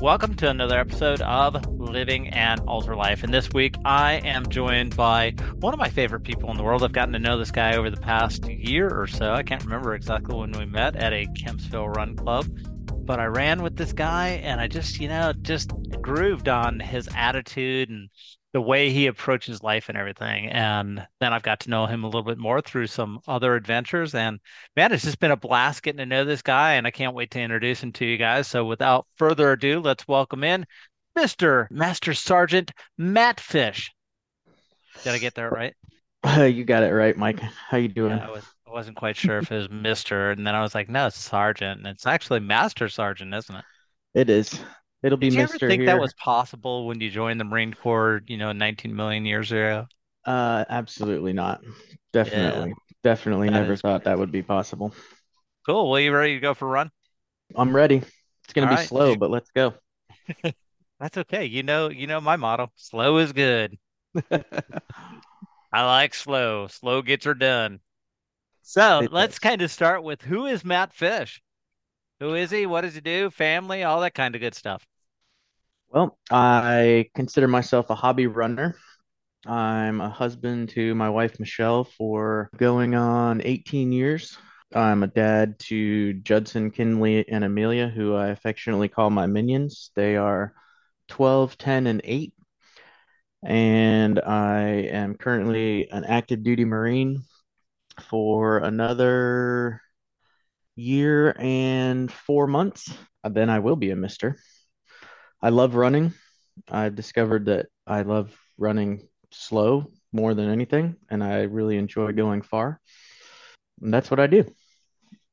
Welcome to another episode of Living an Ultra Life. And this week I am joined by one of my favorite people in the world. I've gotten to know this guy over the past year or so. I can't remember exactly when we met at a Kempsville Run Club, but I ran with this guy and I just, you know, just grooved on his attitude and the way he approaches life and everything. And then I've got to know him a little bit more through some other adventures. And man, it's just been a blast getting to know this guy. And I can't wait to introduce him to you guys. So without further ado, let's welcome in Mr. Master Sergeant Matt Fish. Did I get that right? you got it right, Mike. How you doing? Yeah, I, was, I wasn't quite sure if it was Mr. And then I was like, no, it's Sergeant. And it's actually Master Sergeant, isn't it? It is. It'll be Did you Mr. ever think here. that was possible when you joined the Marine Corps, you know, 19 million years ago? Uh, absolutely not. Yeah, Definitely. Definitely that never thought that would be possible. Cool. Well, you ready to go for a run? I'm ready. It's gonna be right. Slow, but let's go. That's okay. You know, you know my motto. Slow is good. I like slow. Slow gets her done. So It let's does. kind of start with who is Matt Fish? Who is he? What does he do? Family, all that kind of good stuff. Well, I consider myself a hobby runner. I'm a husband to my wife Michelle for going on 18 years. I'm a dad to Judson, Kinley, and Amelia, who I affectionately call my minions. They are 12, 10, and 8. and I am currently an active duty Marine for another year and four months. Then I will be a Mister. I love running. I've discovered that I love running slow more than anything, and I really enjoy going far. And that's what I do.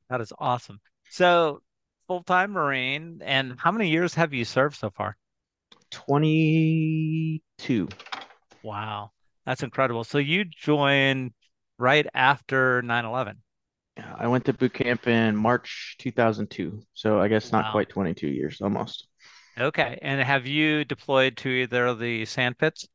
That is awesome. So full-time Marine, and how many years have you served so far? 22. Wow, that's incredible. So you joined right after 9/11. I went to boot camp in March 2002, so I guess not Wow. quite 22 years, almost. Okay. And have you deployed to either of the sand pits?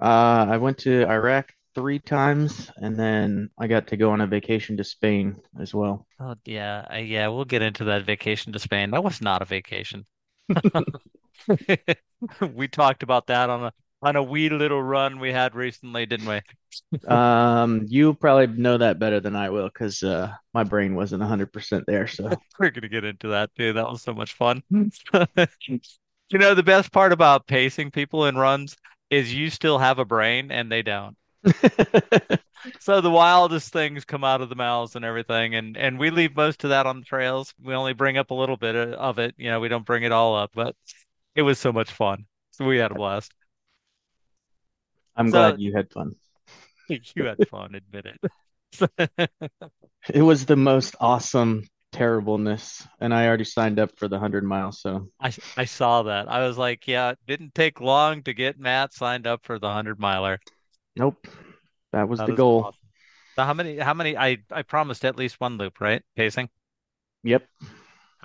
Uh, I went to Iraq three times, and then I got to go on a vacation to Spain as well. Oh, yeah. uh, Yeah, we'll get into that vacation to Spain. That was not a vacation. We talked about that on a on a wee little run we had recently, didn't we? Um, you probably know that better than I will because uh, my brain wasn't 100% there. So, We're gonna get into that too. That was so much fun. You know, the best part about pacing people in runs is you still have a brain and they don't. So the wildest things come out of the mouths and everything, and and we leave most of that on the trails. We only bring up a little bit of of it. You know, we don't bring it all up, but it was so much fun. So we had a blast. I'm So glad you had fun. you had fun, admit it. It was the most awesome terribleness, and I already signed up for the 100 miles. So, I I saw that. I was like, yeah, it didn't take long to get Matt signed up for the 100 miler. nope, that was That the goal. awesome. So how many how many I I promised at least one loop, right? Pacing. Yep.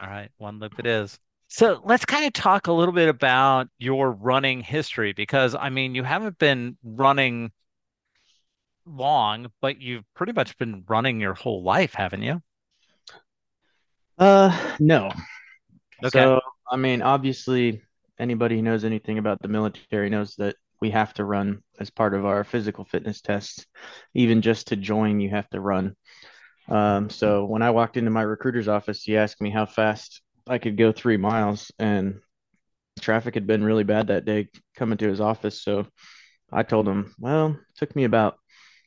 All right, one loop it is. So let's kind of talk a little bit about your running history because I mean, you haven't been running long, but you've pretty much been running your whole life, haven't you? Uh, no. Okay. So, I mean, obviously, anybody who knows anything about the military knows that we have to run as part of our physical fitness tests. Even just to join, you have to run. Um, so when I walked into my recruiter's office, he asked me how fast I could go three miles, and traffic had been really bad that day coming to his office. So I told him, well, it took me about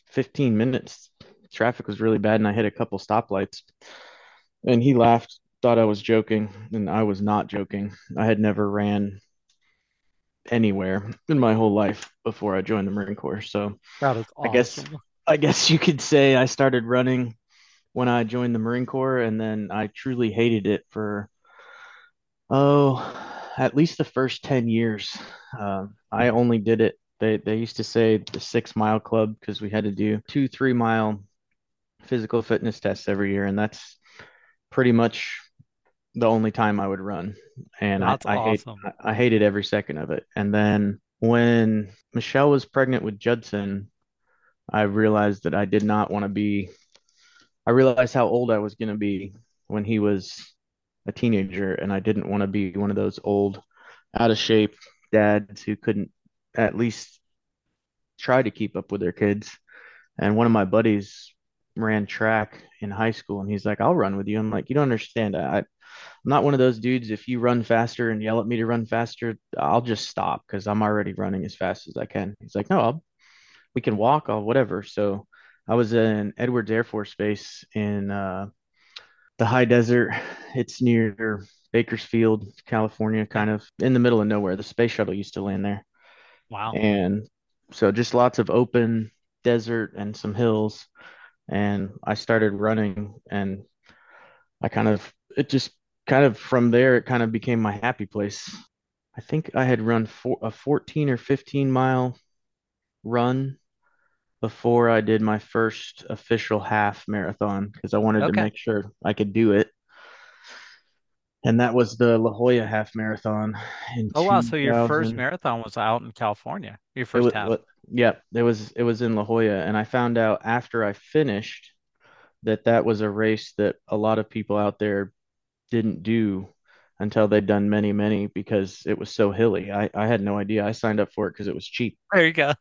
15 minutes. Traffic was really bad, and I hit a couple stoplights. And he laughed, thought I was joking, and I was not joking. I had never ran anywhere in my whole life before I joined the Marine Corps. So is I guess. I guess you could say I started running when I joined the Marine Corps, and then I truly hated it for oh, at least the first 10 years. Um, I only did it. They they used to say the six mile club because we had to do two, three mile physical fitness tests every year, and that's pretty much the only time I would run. And I, That's I hate awesome. I hated every second of it. And then when Michelle was pregnant with Judson, I realized that I did not want to be I realized how old I was going to be when he was a teenager, and I didn't want to be one of those old out of shape dads who couldn't at least try to keep up with their kids. And one of my buddies ran track in high school and he's like, I'll run with you. I'm like, you don't understand. I, I'm not one of those dudes. If you run faster and yell at me to run faster, I'll just stop because I'm already running as fast as I can. He's like, no, I'll, we can walk or whatever. So I was in Edwards Air Force Base in uh, the high desert. It's near Bakersfield, California, kind of in the middle of nowhere. The space shuttle used to land there. Wow. And so just lots of open desert and some hills. And I started running and I kind of, it just kind of from there, it kind of became my happy place. I think I had run for, a 14 or 15 mile run before I did my first official half marathon because I wanted to make sure I could do it. And that was the La Jolla half marathon in Oh wow. So your first marathon was out in California. Your first was, half. what, yeah, it was it was in La Jolla, and I found out after I finished that that was a race that a lot of people out there didn't do until they'd done many, many because it was so hilly. I, I had no idea. I signed up for it because it was cheap. There you go.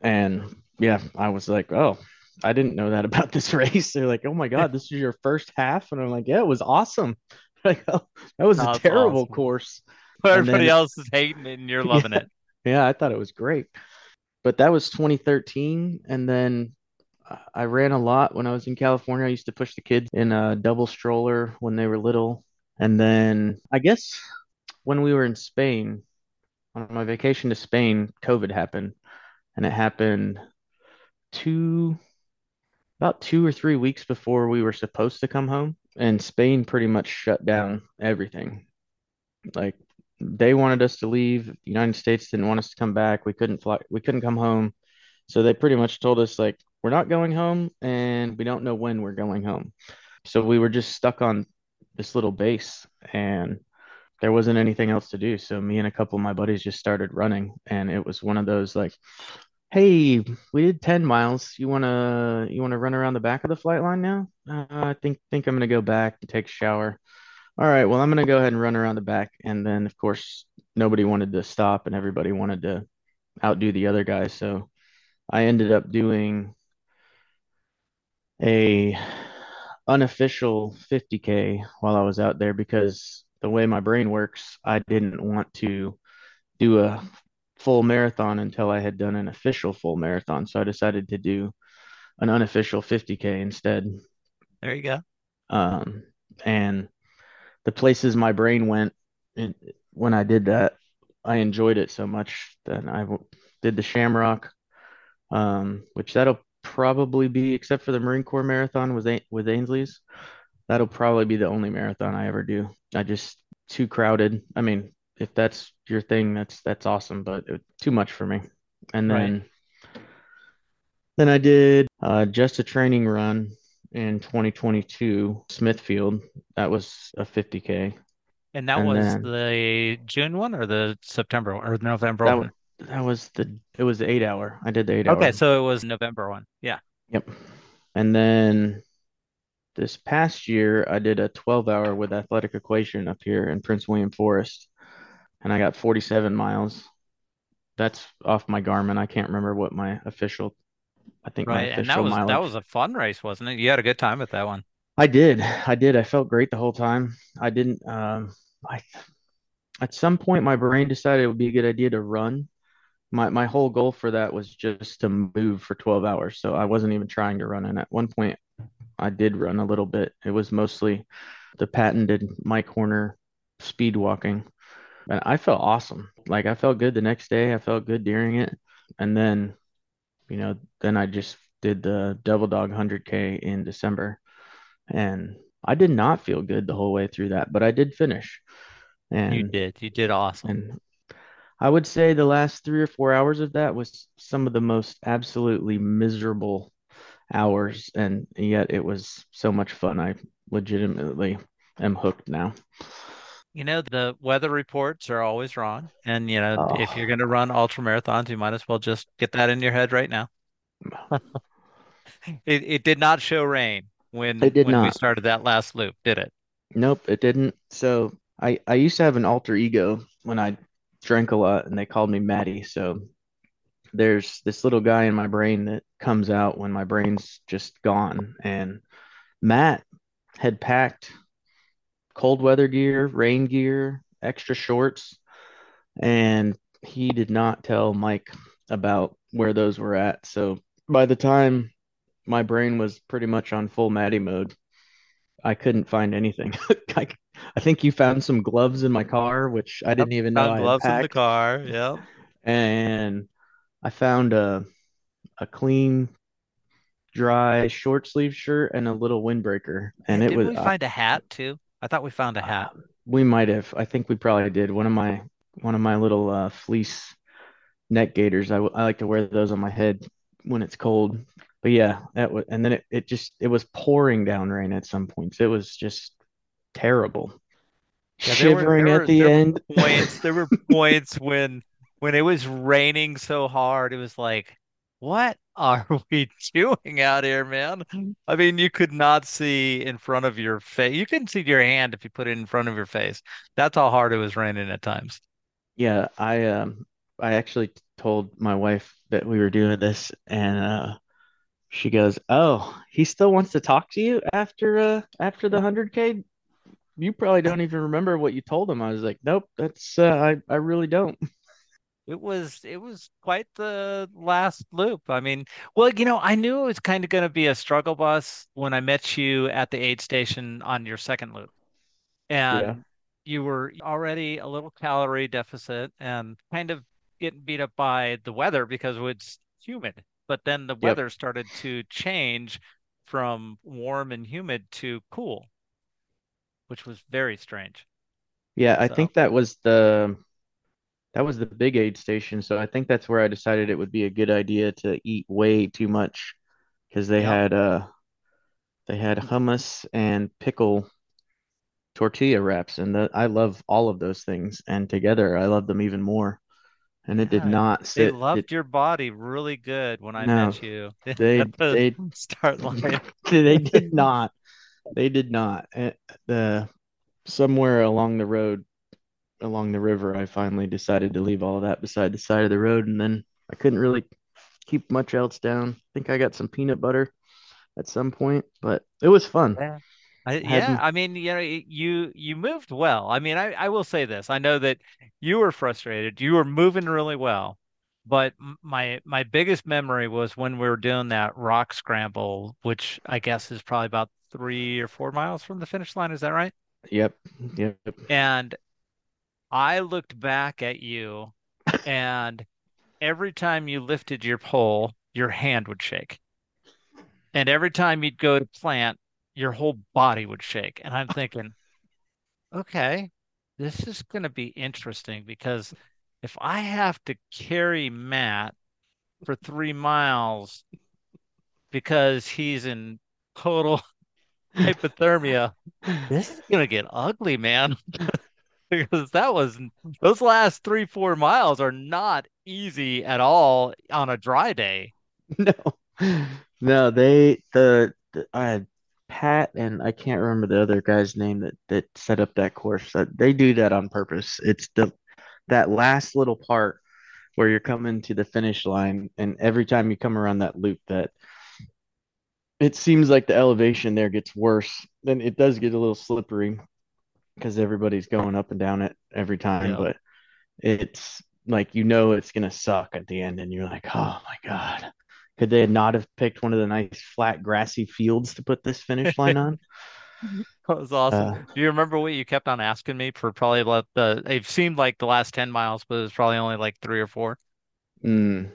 And yeah, I was like, oh, I didn't know that about this race. They're like, oh my God, this is your first half. And I'm like, yeah, it was awesome. Like, oh, that was a terrible awesome. course. And Everybody then, else is hating it and you're yeah, loving it. yeah, I thought it was great. But that was 2013. And then I ran a lot when I was in California. I used to push the kids in a double stroller when they were little. And then I guess when we were in Spain, on my vacation to Spain, COVID happened. And it happened two, about two or three weeks before we were supposed to come home. And Spain pretty much shut down everything. Like they wanted us to leave. The United States didn't want us to come back. We couldn't fly, we couldn't come home. So they pretty much told us like we're not going home and we don't know when we're going home. So we were just stuck on this little base and there wasn't anything else to do. So me and a couple of my buddies just started running and it was one of those like, hey, we did 10 miles. You wanna you wanna run around the back of the flight line now? Uh, I think think I'm gonna go back and take a shower. All right, well I'm gonna go ahead and run around the back. And then of course nobody wanted to stop and everybody wanted to outdo the other guys. So I ended up doing a unofficial 50K while I was out there because the way my brain works, I didn't want to do a full marathon until I had done an official full marathon. So I decided to do an unofficial 50K instead. There you go. Um, and the places my brain went when I did that, I enjoyed it so much that I did the Shamrock, um, which that'll probably be, except for the Marine Corps marathon with with Ainsley's, that'll probably be the only marathon I ever do. I just too crowded. I mean, if that's your thing, that's that's awesome, but it, too much for me. And Right. then then I did uh, just a training run in 2022, Smithfield. That was a 50K. And that And was then the June one or the September one or the November that was one? that was the it was the eight hour. I did the eight Okay, hour. Okay, so it was November one. Yeah. Yep. And then this past year I did a 12 hour with Athletic Equation up here in Prince William Forest, and I got 47 miles. That's off my Garmin. I can't remember what my official, I think my Right. And that was that was a fun race, wasn't it? You had a good time at that one. I did. I did. I felt great the whole time. I didn't um I at some point my brain decided it would be a good idea to run. My my whole goal for that was just to move for 12 hours. So I wasn't even trying to run. And at one point I did run a little bit. It was mostly the patented Mike Horner speed walking. And I felt awesome. Like I felt good the next day. I felt good during it. And then, you know, then I just did the Devil Dog 100K in December. And I did not feel good the whole way through that, but I did finish. And you did. You did awesome. and I would say the last three or four hours of that was some of the most absolutely miserable hours, and yet it was so much fun. I legitimately am hooked now. You know, the weather reports are always wrong. And, you know, if you're Oh, going to run ultra marathons, you might as well just get that in your head right now. It it did not show rain it when did when we started that last loop, did it? Nope, it didn't. So I I used to have an alter ego when I drank a lot and they called me Maddie. So there's this little guy in my brain that comes out when my brain's just gone. And Matt had packed cold weather gear, rain gear, extra shorts, and he did not tell Mike about where those were at. So by the time my brain was pretty much on full Maddie mode, I couldn't find anything. I, I think you found some gloves in my car, which I didn't even know I gloves in the car. Yeah. And I found a a clean, dry short sleeve shirt and a little windbreaker. Yeah. And it was we uh, find a hat too? I thought we found a hat. we might have. I think we probably did. One of my one of my little uh, fleece neck gaiters. I, I like to wear those on my head when it's cold. But yeah, that was, and then it, it just it was pouring down rain at some points. It was just terrible. Yeah, there were Shivering at were the there end. points there were points when when it was raining so hard, it was like, what are we doing out here, man? I mean, you could not see in front of your face. You couldn't see your hand if you put it in front of your face. That's how hard it was raining at times. Yeah, I um I actually told my wife that we were doing this and uh she goes, "Oh, he still wants to talk to you after uh after the 100K? You probably don't even remember what you told him." I was like, "Nope, that's uh, I I really don't." It was it was quite the last loop. I mean, well, you know, I knew it was kind of going to be a struggle bus when I met you at the aid station on your second loop. Yeah. and you were already a little calorie deficit and kind of getting beat up by the weather because it's humid. But then the Yep. weather started to change from warm and humid to cool, which was very strange. Yeah, I think that was the that was the big aid station, so I think that's where I decided it would be a good idea to eat way too much because they yep. had uh they had hummus and pickle tortilla wraps and the, I love all of those things and together I love them even more and it did Yeah, not they sit it loved your body really good when I no met you they they start line. they did not they did not Eh, the somewhere along the road along the river I finally decided to leave all of that beside the side of the road and then I couldn't really keep much else down I think I got some peanut butter at some point but it was fun Yeah. I, I yeah, I mean, you know, you you moved well. I mean, I, I will say this. I know that you were frustrated. You were moving really well, but my my biggest memory was when we were doing that rock scramble, which I guess is probably about three or four miles from the finish line. Is that right? yep yep And I looked back at you, and every time you lifted your pole, your hand would shake. And every time you'd go to plant, your whole body would shake. And I'm thinking, Okay, this is going to be interesting because if I have to carry Matt for three miles because he's in total hypothermia, this is going to get ugly, man. Because that was those last three, four miles are not easy at all on a dry day. No, no, they the, the I had Pat and I can't remember the other guy's name that that set up that course. Uh, they do that on purpose. It's the that last little part where you're coming to the finish line, and every time you come around that loop, that it seems like the elevation there gets worse. Then it does get a little slippery because everybody's going up and down it every time, Yeah. but it's like you know it's gonna suck at the end, and you're like, oh my God. Could they not have picked one of the nice flat grassy fields to put this finish line on? That was awesome. Uh, Do you remember what you kept on asking me for probably about the, it seemed like the last 10 miles, but it was probably only like three or four. mm,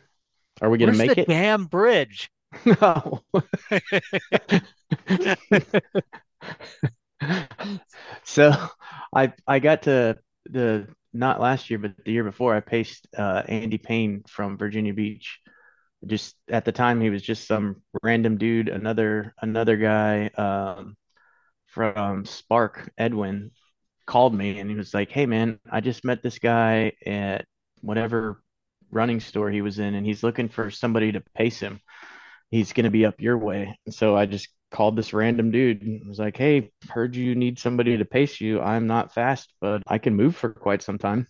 are we gonna Where's the make it? damn bridge? No. So I I got to the not last year, but the year before, I paced uh, Andy Payne from Virginia Beach. Just at the time, he was just some random dude, another another guy um, from Spark, Edwin, called me and he was like, "Hey man, I just met this guy at whatever running store he was in, and he's looking for somebody to pace him. He's gonna be up your way." And so I just called this random dude and was like, "Hey, heard you need somebody to pace you. I'm not fast, but I can move for quite some time."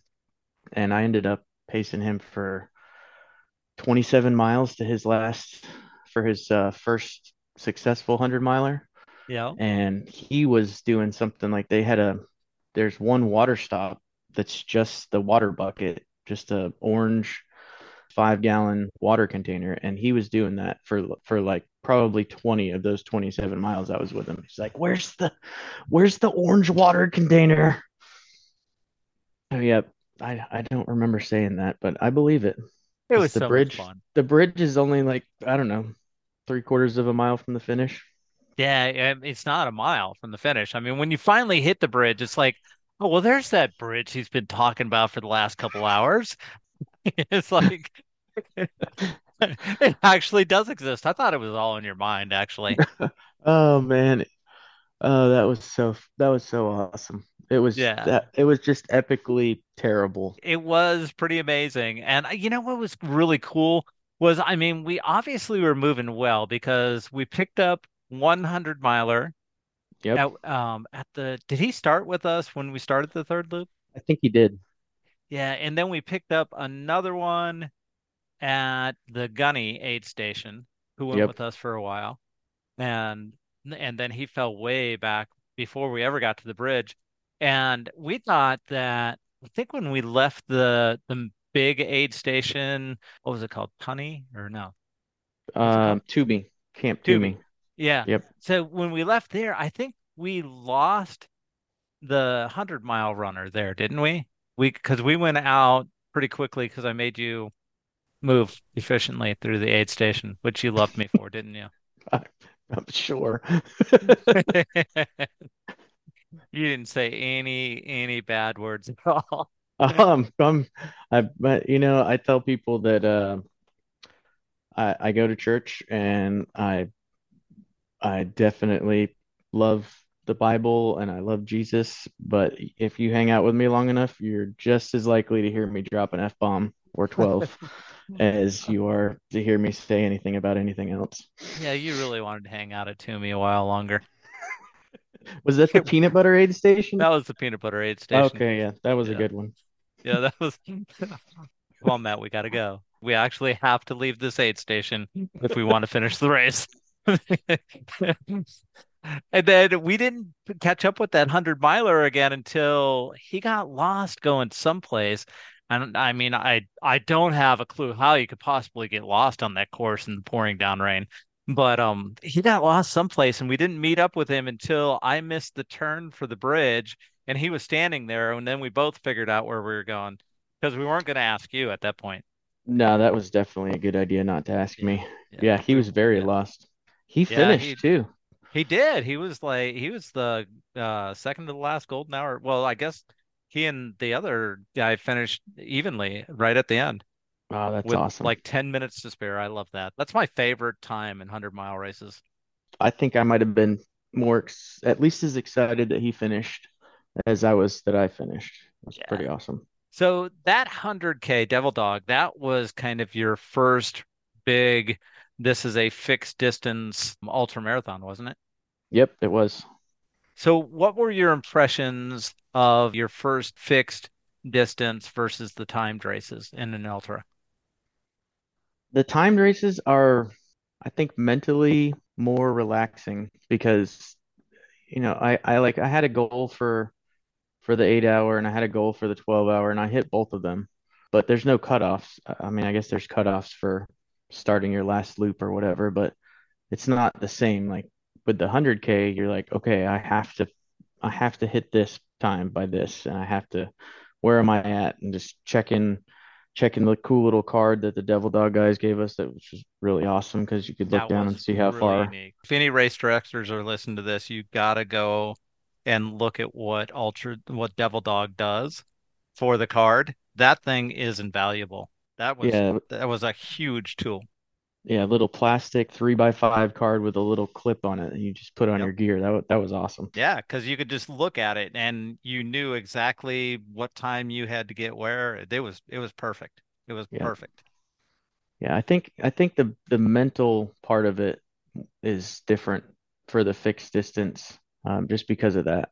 and I ended up pacing him for 27 miles to his last for his uh, first successful 100 miler. Yeah. And he was doing something like they had a there's one water stop that's just the water bucket, just a orange five gallon water container. And he was doing that for for like probably 20 of those 27 miles I was with him. He's like, Where's the where's the orange water container? Oh yeah, I I don't remember saying that, but I believe it. It was the so bridge fun. the bridge is only like, I don't know, three quarters of a mile from the finish. Yeah, it's not a mile from the finish. I mean, when you finally hit the bridge, it's like, oh, well, there's that bridge he's been talking about for the last couple hours. It's like it actually does exist. I thought it was all in your mind, actually. Oh man, Oh, that was so that was so awesome. It was Yeah, that it was just epically terrible. it was pretty amazing. And uh, you know what was really cool was, I mean, we obviously were moving well because we picked up 100 miler Yep. at um at the. Did he start with us when we started the third loop? I think he did. Yeah, and then we picked up another one at the Gunny aid station, who went Yep. with us for a while, and and then he fell way back before we ever got to the bridge, and we thought that I think when we left the the big aid station, what was it called, Tunny or no, what's it called, Um, Toomey, Camp Tubi? Yeah. Yep. So when we left there, I think we lost the hundred mile runner there, didn't we? We because we went out pretty quickly because I made you move efficiently through the aid station, which you loved me for, didn't you? I, I'm sure. You didn't say any any bad words at all. Um, I'm, I, but you know, I tell people that uh, I, I go to church and I, I definitely love the Bible and I love Jesus. But if you hang out with me long enough, you're just as likely to hear me drop an F-bomb or 12 as you are to hear me say anything about anything else. Yeah, you really wanted to hang out at Toomey a while longer. Was that the peanut butter aid station? That was the peanut butter aid station. Okay, yeah, that was a good one. Yeah, that was Come on, Matt, we gotta go. We actually have to leave this aid station if we want to finish the race. And then we didn't catch up with that 100 miler again until he got lost going someplace. And I mean, I I don't have a clue how you could possibly get lost on that course in the pouring down rain. But um he got lost someplace and we didn't meet up with him until I missed the turn for the bridge and he was standing there and then we both figured out where we were going because we weren't going to ask you at that point. No, that was definitely a good idea not to ask me. Yeah. Yeah, he was very yeah. lost. He Yeah, he finished too. He did. He was like he was the uh second to the last golden hour. Well, I guess he and the other guy finished evenly right at the end Oh, that's with awesome. like 10 minutes to spare. I love that. That's my favorite time in 100 mile races. I think I might have been more, ex at least as excited that he finished as I was that I finished. It was Yeah. pretty awesome. So that 100K Devil Dog, that was kind of your first big, this is a fixed distance ultra marathon, wasn't it? Yep, it was. So, what were your impressions of your first fixed distance versus the timed races in an ultra? The timed races are, I think, mentally more relaxing because, you know, I, I like I had a goal for for the eight hour and I had a goal for the 12 hour and I hit both of them. But there's no cutoffs. I mean, I guess there's cutoffs for starting your last loop or whatever, but it's not the same. Like with the 100K, you're like, okay, I have to I have to hit this time by this and I have to where am I at and just checking checking the cool little card that the Devil Dog guys gave us that was just really awesome because you could look That down and see how really far. unique. If any race directors are listening to this, you gotta go and look at what ultra what Devil Dog does for the card. That thing is invaluable. That was Yeah, that was a huge tool. Yeah, a little plastic three by five card with a little clip on it and you just put on Yep. your gear. That that was awesome. Yeah, because you could just look at it and you knew exactly what time you had to get where. It was it was perfect. It was Yeah. perfect. Yeah, I think I think the the mental part of it is different for the fixed distance, um, just because of that.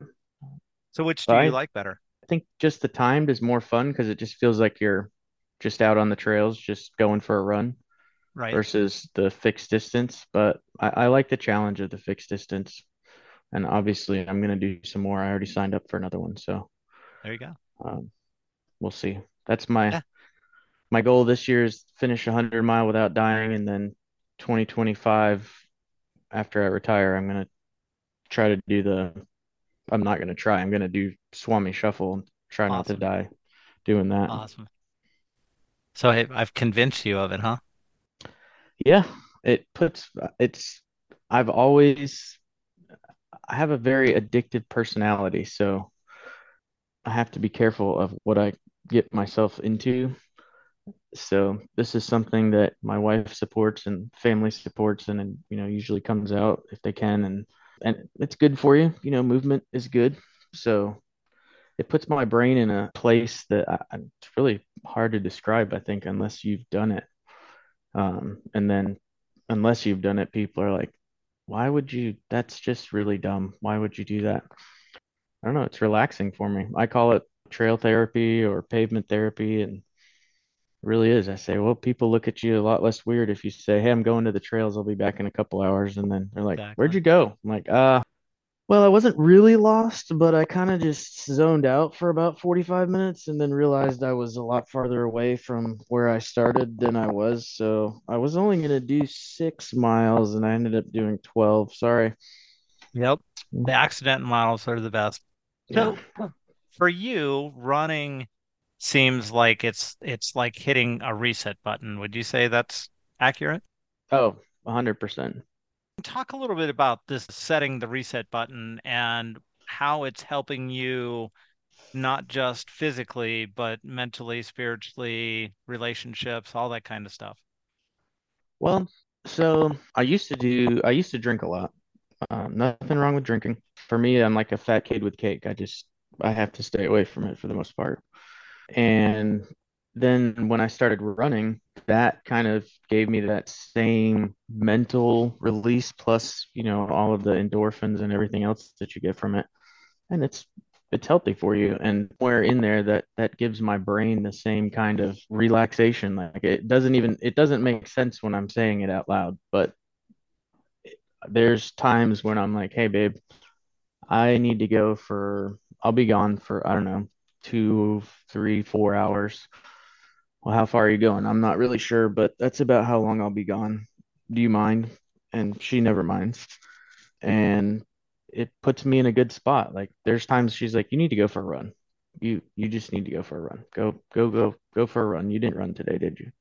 So which do But you I like better? I think just the timed is more fun because it just feels like you're just out on the trails, just going for a run Right. versus the fixed distance. But I, I like the challenge of the fixed distance. And obviously, I'm going to do some more. I already signed up for another one. So There you go. um, we'll see. That's my Yeah. my goal this year is finish a 100 mile without dying. And then 2025, after I retire, I'm going to try to do the, I'm not going to try, I'm going to do Swami Shuffle and try not to die doing that. Awesome. So I, I've convinced you of it, huh? Yeah, it puts, it's, I've always, I have a very addictive personality. So I have to be careful of what I get myself into. So this is something that my wife supports and family supports and, and you know usually comes out if they can and and it's good for you. You know, movement is good. So it puts my brain in a place that I, it's really hard to describe, I think, unless you've done it. Um, and then unless you've done it, people are like, why would you? That's just really dumb. Why would you do that? I don't know. It's relaxing for me. I call it trail therapy or pavement therapy, and it really is. I say, well, people look at you a lot less weird if you say, hey, I'm going to the trails. I'll be back in a couple hours. And then they're like, where'd you go? I'm like, uh, well, I wasn't really lost, but I kind of just zoned out for about 45 minutes and then realized I was a lot farther away from where I started than I was. So I was only going to do six miles and I ended up doing 12. Sorry. Yep. The mm. accident miles are the best. Yeah. So for you, running seems like it's it's like hitting a reset button. Would you say that's accurate? Oh, 100%. Talk a little bit about this setting the reset button and how it's helping you not just physically, but mentally, spiritually, relationships, all that kind of stuff. Well, so I used to do, I used to drink a lot. Um, nothing wrong with drinking. For me, I'm like a fat kid with cake. I just, I have to stay away from it for the most part. And then when I started running, that kind of gave me that same mental release, plus, you know, all of the endorphins and everything else that you get from it. And it's it's healthy for you. And where in there that that gives my brain the same kind of relaxation. Like it doesn't even it doesn't make sense when I'm saying it out loud, but there's times when I'm like, hey babe, I need to go for I'll be gone for I don't know, two, three, four hours Well, how far are you going? I'm not really sure, but that's about how long I'll be gone. Do you mind? And she never minds. And it puts me in a good spot. Like there's times she's like, you need to go for a run. You you just need to go for a run. Go go go go for a run. You didn't run today, did you?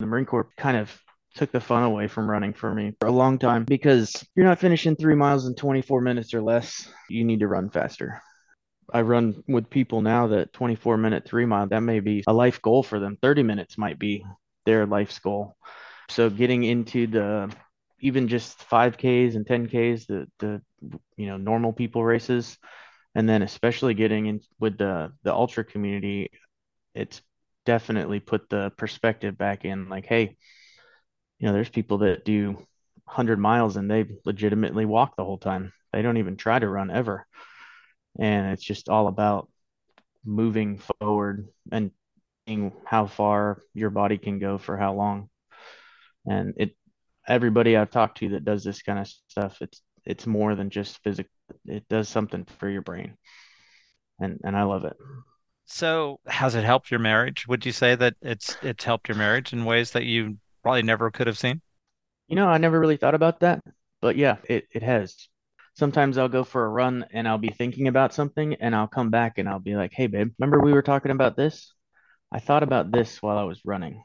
The Marine Corps kind of took the fun away from running for me for a long time because you're not finishing three miles in 24 minutes or less. You need to run faster. I run with people now that 24 minute three mile, that may be a life goal for them. 30 minutes might be their life's goal. So getting into the even just 5Ks and 10Ks, the the you know normal people races, and then especially getting in with the the ultra community, it's definitely put the perspective back in like, hey, you know, there's people that do 100 miles and they legitimately walk the whole time. They don't even try to run ever. And it's just all about moving forward and seeing how far your body can go for how long. And it everybody I've talked to that does this kind of stuff, it's it's more than just physical. It does something for your brain. And and I love it. So, has it helped your marriage? Would you say that it's it's helped your marriage in ways that you probably never could have seen? You know, I never really thought about that, but yeah, it it has. Sometimes I'll go for a run and I'll be thinking about something and I'll come back and I'll be like, "Hey babe, remember we were talking about this? I thought about this while I was running."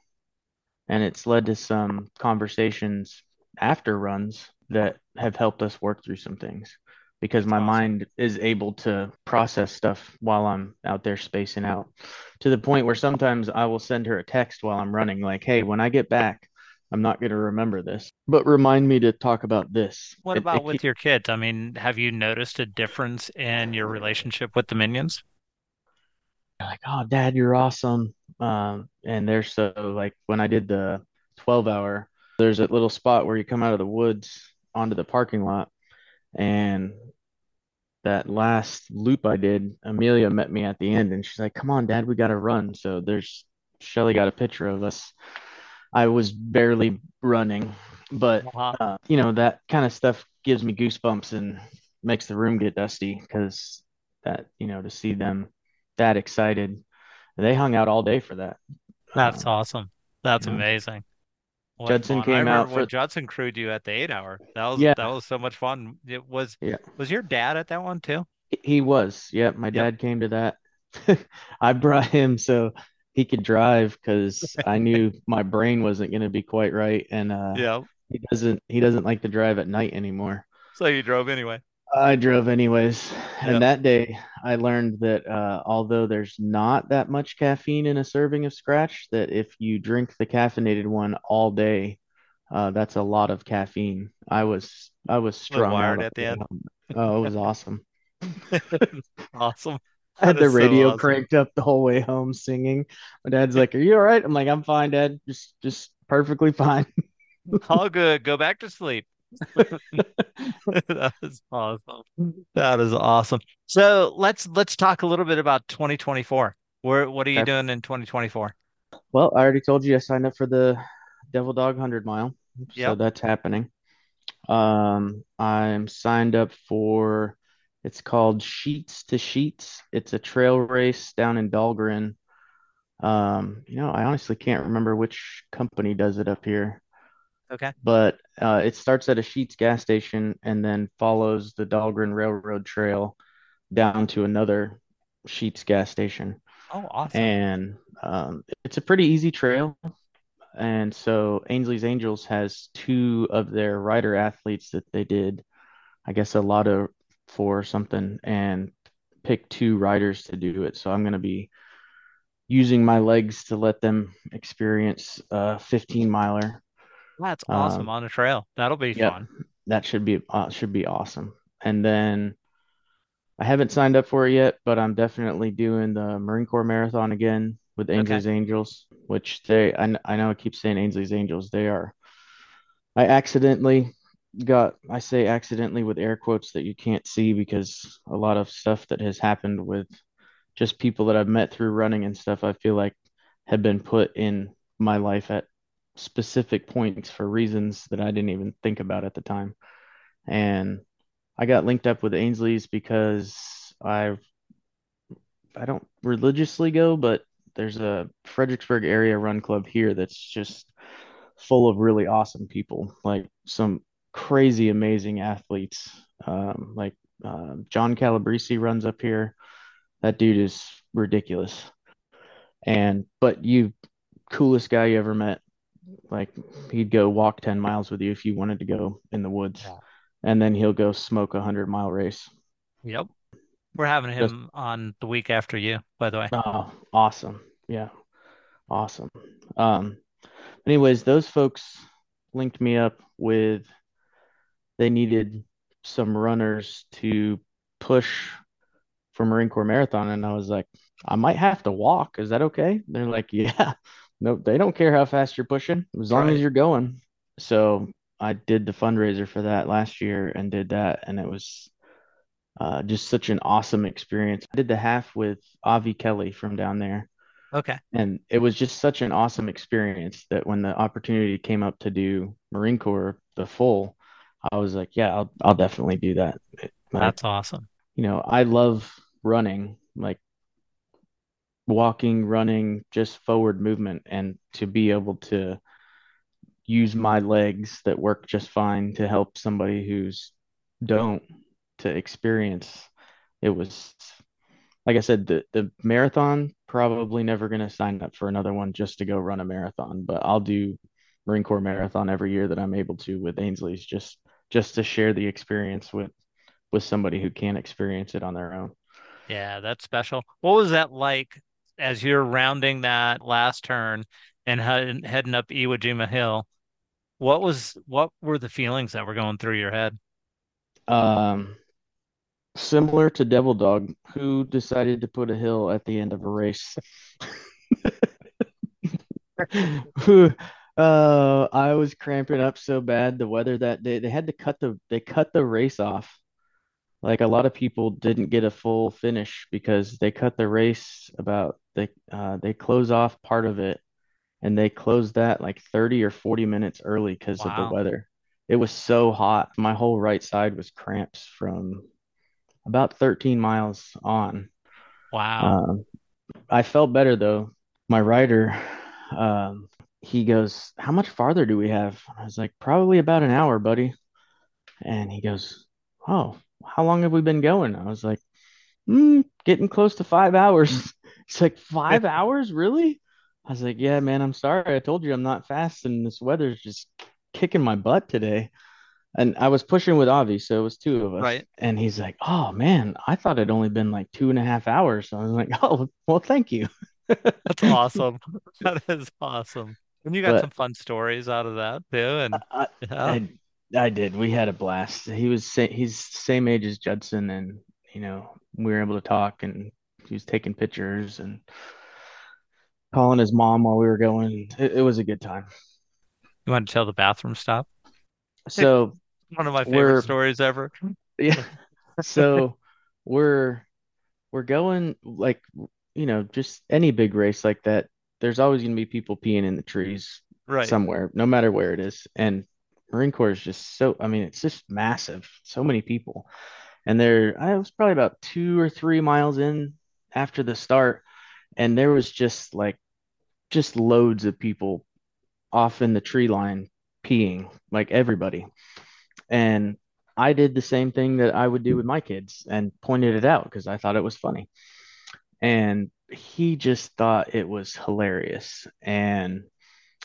and it's led to some conversations after runs that have helped us work through some things because my awesome. mind is able to process stuff while I'm out there spacing out to the point where sometimes I will send her a text while I'm running, like, hey, when I get back, I'm not going to remember this, but remind me to talk about this. What It, about it with your kids? I mean, have you noticed a difference in your relationship with the minions? like, oh, Dad, you're awesome. Um, and they're so like when I did the 12 hour, there's a little spot where you come out of the woods onto the parking lot, and that last loop I did, Amelia met me at the end and she's like, "Come on, Dad, we got to run." So there's Shelly got a picture of us. I was barely running, but uh, you know that kind of stuff gives me goosebumps and makes the room get dusty because that you know to see them that excited, they hung out all day for that. That's Um, awesome. That's you know, amazing. What Judson fun. Came out when Judson crewed you at the eight hour. That was yeah, that was so much fun. It was yeah. was your dad at that one too? He was. Yep, my Yep. dad came to that. I brought him so he could drive because I knew my brain wasn't going to be quite right, and uh, Yeah. he doesn't he doesn't like to drive at night anymore. So you drove anyway. I drove anyways, and that day I learned that uh, although there's not that much caffeine in a serving of Skratch, that if you drink the caffeinated one all day, uh, that's a lot of caffeine. I was I was strung wired at the end. Oh, it was awesome. Awesome. I had the is so radio awesome. cranked up the whole way home singing. My dad's like, "Are you all right?" I'm like, "I'm fine, Dad. Just just perfectly fine." All good. Go back to sleep. That is awesome. That is awesome. So let's let's talk a little bit about 2024. Where what are you Okay. doing in 2024? Well, I already told you I signed up for the Devil Dog 100 mile, so Yep. that's happening. Um, I'm signed up for it's called Sheetz to Sheetz. It's a trail race down in Dahlgren. Um, you know, I honestly can't remember which company does it up here. Okay. but uh, it starts at a Sheetz gas station and then follows the Dahlgren Railroad Trail down to another Sheetz gas station. Oh, awesome. And um, it's a pretty easy trail. And so Ainsley's Angels has two of their rider athletes that they did, I guess, a lot of for something and pick two riders to do it. So I'm going to be using my legs to let them experience a 15 miler. That's awesome Um, on a trail. That'll be Yep, fun. that should be uh, should be awesome. And then I haven't signed up for it yet, but I'm definitely doing the Marine Corps Marathon again with Okay. Ainsley's Angels, which they I, I know I keep saying Ainsley's Angels. They are. I accidentally got I say accidentally with air quotes that you can't see because a lot of stuff that has happened with just people that I've met through running and stuff, I feel like have been put in my life at specific points for reasons that I didn't even think about at the time. And I got linked up with Ainsley's because I've I don't religiously go, but there's a Fredericksburg area run club here that's just full of really awesome people, like some crazy amazing athletes. Um, like uh, John Calabrese runs up here. That dude is ridiculous. And but you coolest guy you ever met. Like he'd go walk 10 miles with you if you wanted to go in the woods. Yeah. And then he'll go smoke a 100 mile race. Yep. We're having Just him on the week after you, by the way. oh, awesome. Yeah, awesome. Um anyways, those folks linked me up with they needed some runners to push for Marine Corps Marathon and I was like, I might have to walk. Is that okay? They're like, yeah. No, they don't care how fast you're pushing as long as you're going. So I did the fundraiser for that last year and did that, and it was uh, just such an awesome experience. I did the half with Avi Kelly from down there, Okay. and it was just such an awesome experience that when the opportunity came up to do Marine Corps the full, I was like, yeah, I'll I'll definitely do that. That's awesome. you know, I love running, like walking, running, just forward movement, and to be able to use my legs that work just fine to help somebody who's don't to experience. It was like I said, the the marathon probably never going to sign up for another one just to go run a marathon, but I'll do Marine Corps marathon every year that I'm able to with Ainsley's just just to share the experience with with somebody who can't experience it on their own. Yeah, that's special. What was that like as you're rounding that last turn and head, heading up Iwo Jima Hill? What was what were the feelings that were going through your head? Um, similar to Devil Dog, who decided to put a hill at the end of a race. Who, uh, I was cramping up so bad. The weather that day, they had to cut the they cut the race off like a lot of people didn't get a full finish because they cut the race about they uh, they close off part of it and they closed that like 30 or 40 minutes early because of the weather. It was so hot. My whole right side was cramps from about 13 miles on. Wow. Um, I felt better though. My rider, um, he goes, How much farther do we have? I was like, Probably about an hour, buddy. And he goes, Oh, how long have we been going? I was like, mm, Getting close to five hours. He's like, Five hours? Really? I was like, Yeah, man, I'm sorry. I told you I'm not fast, and this weather's just kicking my butt today. And I was pushing with Avi, so it was two of us. Right. And he's like, Oh man, I thought it'd only been like two and a half hours. So I was like, Oh, well, thank you. That's awesome. That is awesome. And you got some fun stories out of that too. And I, yeah, I, I did. We had a blast. He was he's the same age as Judson, and you know we were able to talk, and he was taking pictures and calling his mom while we were going. It, it was a good time. you want to tell the bathroom stop? So One of my favorite stories ever. yeah. So we're we're going like you know just any big race like that. There's always going to be people peeing in the trees Right. somewhere, no matter where it is. And Marine Corps is just so. I mean, it's just massive. So many people. and there I was probably about two or three miles in after the start, and there was just like just loads of people off in the tree line peeing, like everybody. And I did the same thing that I would do with my kids and pointed it out because I thought it was funny. And he just thought it was hilarious. And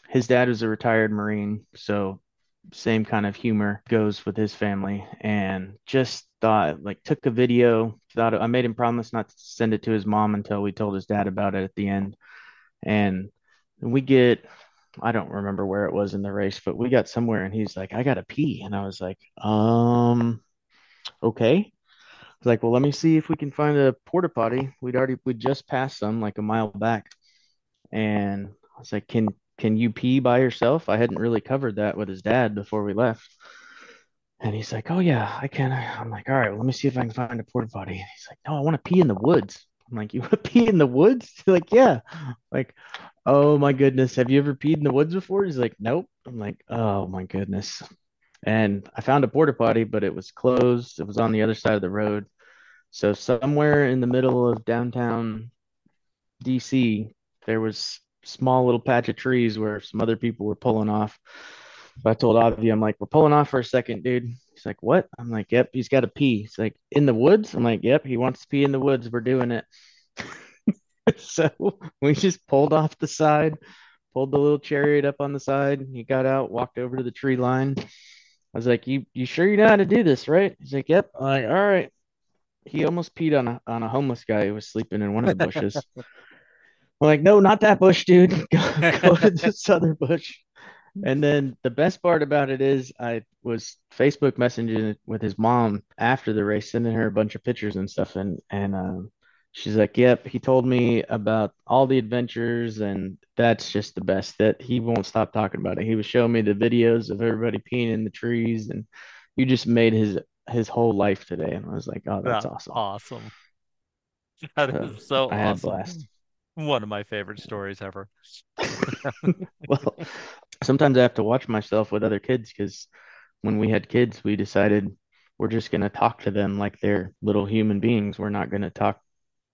his dad was a retired Marine, so same kind of humor goes with his family. And just thought like took a video thought I made him promise not to send it to his mom until we told his dad about it at the end. And we get I don't remember where it was in the race but we got somewhere and he's like I gotta pee. And I was like um okay He's like well let me see if we can find a porta potty we'd already we just passed some like a mile back and I was like can can you pee by yourself I hadn't really covered that with his dad before we left And he's like, "Oh yeah, I can." I'm like, "All right, well, let me see if I can find a porta potty." And he's like, "No, I want to pee in the woods." I'm like, "You want to pee in the woods?" He's like, "Yeah." I'm like, "Oh my goodness, have you ever peed in the woods before?" He's like, "Nope." I'm like, "Oh my goodness." And I found a porta potty, but it was closed. It was on the other side of the road. So somewhere in the middle of downtown DC, there was small little patch of trees where some other people were pulling off. So I told Avi, I'm like, we're pulling off for a second, dude. He's like, what? I'm like, yep, he's got to pee. He's like, in the woods? I'm like, yep, he wants to pee in the woods. We're doing it. so we just pulled off the side, pulled the little chariot up on the side. He got out, walked over to the tree line. I was like, you you sure you know how to do this, right? He's like, yep. I'm like, all right. He almost peed on a on a homeless guy who was sleeping in one of the bushes. I'm like, no, not that bush, dude. Go, go to this other bush. And then the best part about it is I was Facebook messaging with his mom after the race, sending her a bunch of pictures and stuff. And and um, she's like, "Yep, he told me about all the adventures, and that's just the best. That he won't stop talking about it. He was showing me the videos of everybody peeing in the trees, and you just made his his whole life today." And I was like, "Oh, that's That's awesome." awesome. That So is so I had a blast. One of my favorite stories ever. Well, sometimes I have to watch myself with other kids because when we had kids, we decided we're just going to talk to them like they're little human beings. We're not going to talk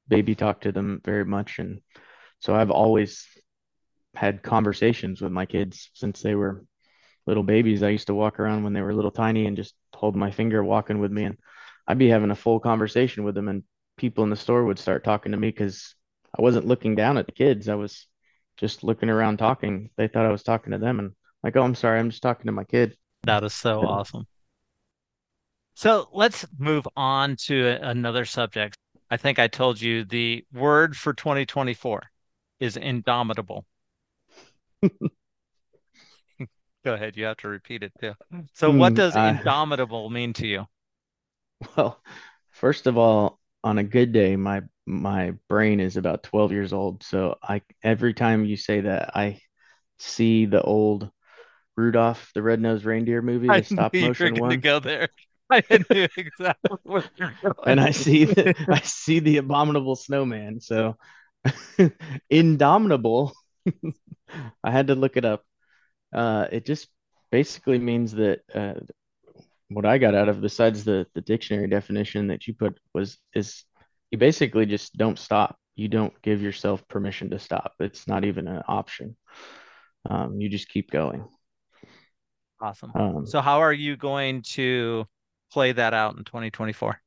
baby talk to them very much. And so I've always had conversations with my kids since they were little babies. I used to walk around when they were little tiny and just hold my finger walking with me. And I'd be having a full conversation with them, and people in the store would start talking to me because I wasn't looking down at the kids. I was just looking around talking. They thought I was talking to them, and like, oh, I'm sorry, I'm just talking to my kid. That is so So, awesome. So let's move on to another subject. I think I told you the word for 2024 is indomitable. Go ahead, you have to repeat it too. So what mm, does uh, indomitable mean to you? well, first of all, on a good day, my my brain is about 12 years old. So I every time you say that, I see the old Rudolph the Red-Nosed Reindeer movie, I the stop motion going to one. go there. I knew exactly what you're and I see the. I see the abominable snowman. So indomitable, I had to look it up. Uh, it just basically means that uh, what I got out of besides the the dictionary definition that you put was is you basically just don't stop. You don't give yourself permission to stop. It's not even an option. Um, you just keep going. Awesome. Um, So how are you going to play that out in 2024?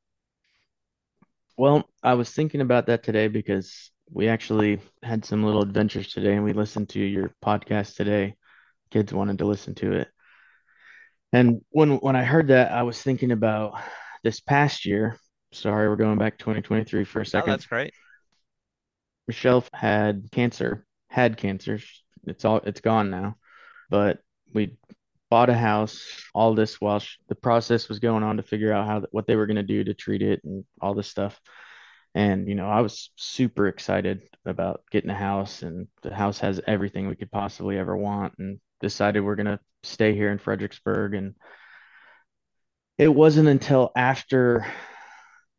well, I was thinking about that today because we actually had some little adventures today and we listened to your podcast today. Kids wanted to listen to it. And when when I heard that, I was thinking about this past year. Sorry, we're going back 2023 for a Oh, second. that's great. Michelle had cancer, had cancer. It's all it's gone now. But we bought a house, all this while sh the process was going on to figure out how what they were going to do to treat it and all this stuff. And you know, I was super excited about getting a house, and the house has everything we could possibly ever want, and decided we're gonna stay here in Fredericksburg. And it wasn't until after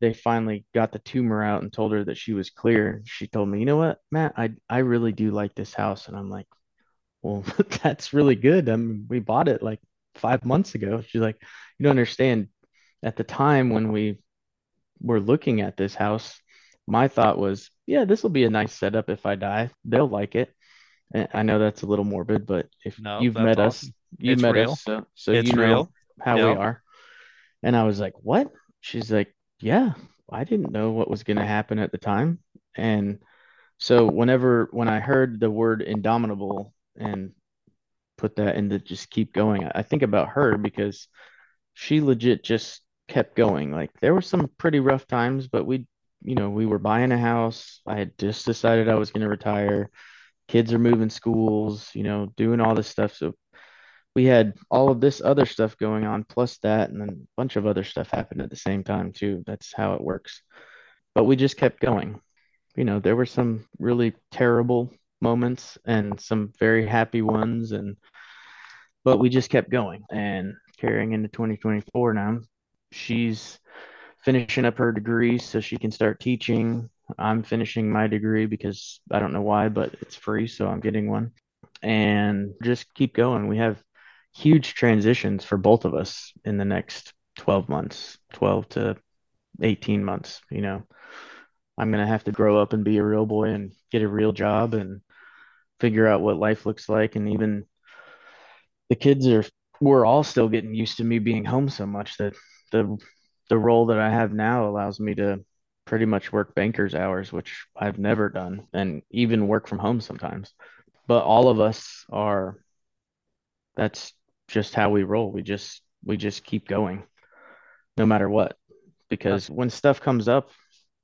they finally got the tumor out and told her that she was clear, she told me, you know what, Matt, I I really do like this house. And I'm like, well, that's really good. I mean, we bought it like five months ago. She's like, you don't understand. At the time when we were looking at this house, my thought was, yeah, this will be a nice setup if I die. They'll like it. And I know that's a little morbid, but if No, you've met us, you've It's met us, real. so so you know real. how we are. And I was like, what? She's like, yeah, I didn't know what was going to happen at the time. And so whenever when I heard the word indomitable and put that into just keep going, I think about her because she legit just kept going. Like there were some pretty rough times, but we, you know, we were buying a house. I had just decided I was going to retire. Kids are moving schools, you know, doing all this stuff. So we had all of this other stuff going on, plus that, and then a bunch of other stuff happened at the same time too. That's how it works. But we just kept going. You know, there were some really terrible moments and some very happy ones, and but we just kept going and carrying into 2024 now. She's finishing up her degree so she can start teaching. I'm finishing my degree because I don't know why, but it's free, so I'm getting one. And just keep going. We have huge transitions for both of us in the next 12 months, 12 to 18 months. You know, I'm going to have to grow up and be a real boy and get a real job and figure out what life looks like. And even the kids are, we're all still getting used to me being home so much that the, the role that I have now allows me to pretty much work banker's hours, which I've never done, and even work from home sometimes. But all of us are, that's just how we roll. We just, we just keep going no matter what. Because when stuff comes up,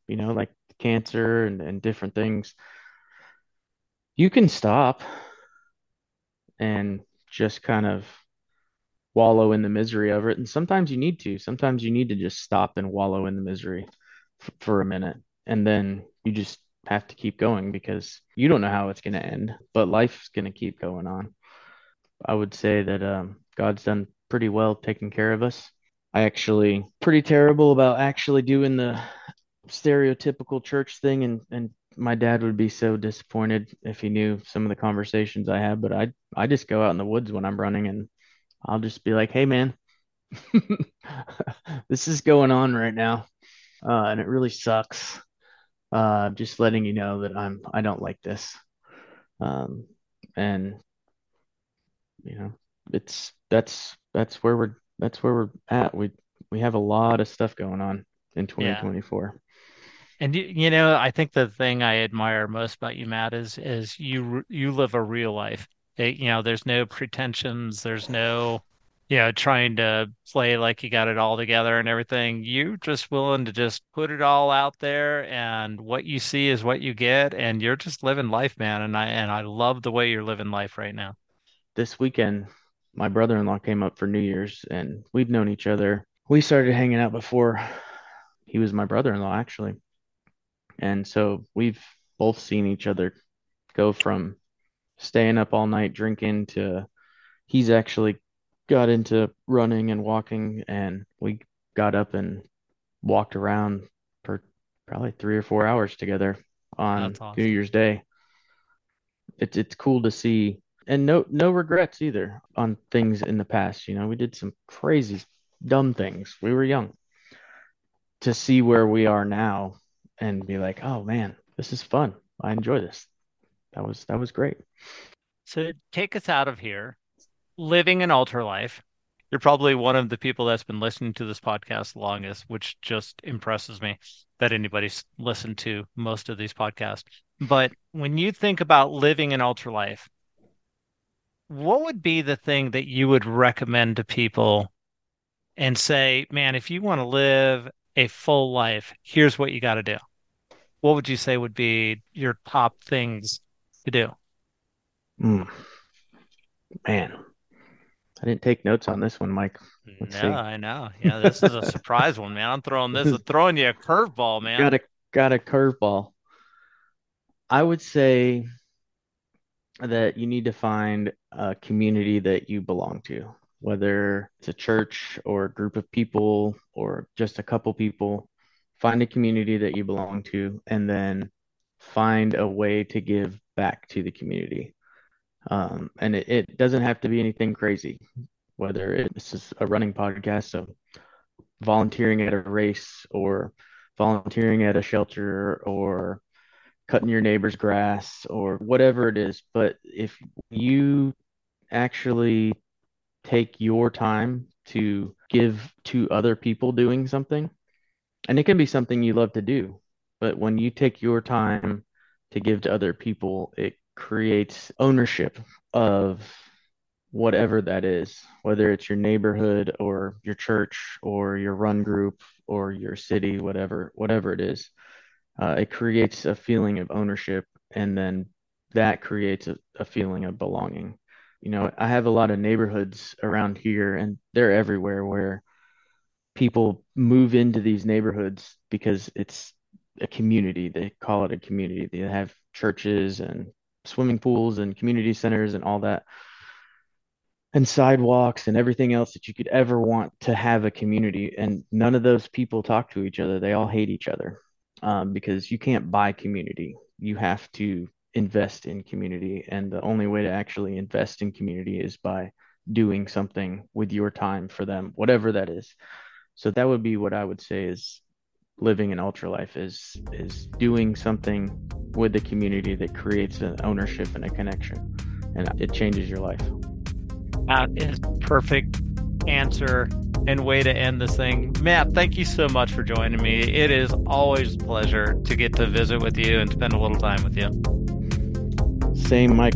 you know, like cancer and, and different things, you can stop and just kind of wallow in the misery of it. And sometimes you need to. Sometimes you need to just stop and wallow in the misery f for a minute. And then you just have to keep going because you don't know how it's going to end, but life's going to keep going on. I would say that um, God's done pretty well taking care of us. I actually pretty terrible about actually doing the stereotypical church thing and and my dad would be so disappointed if he knew some of the conversations I had, but I I just go out in the woods when I'm running and I'll just be like, "Hey man, this is going on right now, uh, and it really sucks. Uh, just letting you know that I'm I don't like this." Um, and you know, it's that's that's where we're that's where we're at. We we have a lot of stuff going on in yeah. 2024. And you, know, I think the thing I admire most about you, Matt, is is you you live a real life. It- you know, there's no pretensions, there's no, you know, trying to play like you got it all together and everything. You just willing to just put it all out there, and what you see is what you get, and you're just living life, man. And I and I love the way you're living life right now. This weekend, my brother-in-law came up for New Year's, and we've known each other. We started hanging out before he was my brother-in-law, actually, and so we've both seen each other go from staying up all night drinking to he's actually got into running and walking and we got up and walked around for probably three or four hours together on awesome. New Year's Day. It's it's cool to see and no no regrets either on things in the past. You know, we did some crazy dumb things. We were young. To see where we are now and be like, "Oh man, this is fun. I enjoy this." That was that was great. So take us out of here. Living an ultra life. You're probably one of the people that's been listening to this podcast the longest, which just impresses me that anybody's listened to most of these podcasts. But when you think about living an ultra life, what would be the thing that you would recommend to people and say, man, if you want to live a full life, here's what you got to do? What would you say would be your top things to do? Mm, man, I didn't take notes on this one, Mike. Let's No, see. I know. Yeah, this is a surprise one, man. I'm throwing This is throwing you a curveball, man. got a got a curveball. I would say that you need to find a community that you belong to, whether it's a church or a group of people or just a couple people. Find a community that you belong to, and then find a way to give back to the community. Um, and it, it doesn't have to be anything crazy, whether it, this is a running podcast, so volunteering at a race or volunteering at a shelter or cutting your neighbor's grass or whatever it is. But if you actually take your time to give to other people doing something, and it can be something you love to do, but when you take your time to give to other people, it creates ownership of whatever that is, whether it's your neighborhood or your church or your run group or your city, whatever, whatever it is. Uh, it creates a feeling of ownership, and then that creates a, a feeling of belonging. You know, I have a lot of neighborhoods around here, and they're everywhere where people move into these neighborhoods because it's a community. They call it a community. They have churches and swimming pools and community centers and all that, and sidewalks and everything else that you could ever want to have a community. And none of those people talk to each other. They all hate each other um, because you can't buy community. You have to invest in community. And the only way to actually invest in community is by doing something with your time for them, whatever that is. So that would be what I would say is living an ultra life is is doing something with the community that creates an ownership and a connection and it changes your life. That is perfect answer and way to end this thing. Matt, thank you so much for joining me. It is always a pleasure to get to visit with you and spend a little time with you. Same, Mike.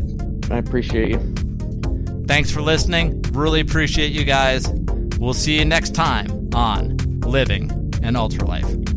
I appreciate you. Thanks for listening. Really appreciate you guys. We'll see you next time on Living an Ultra Life.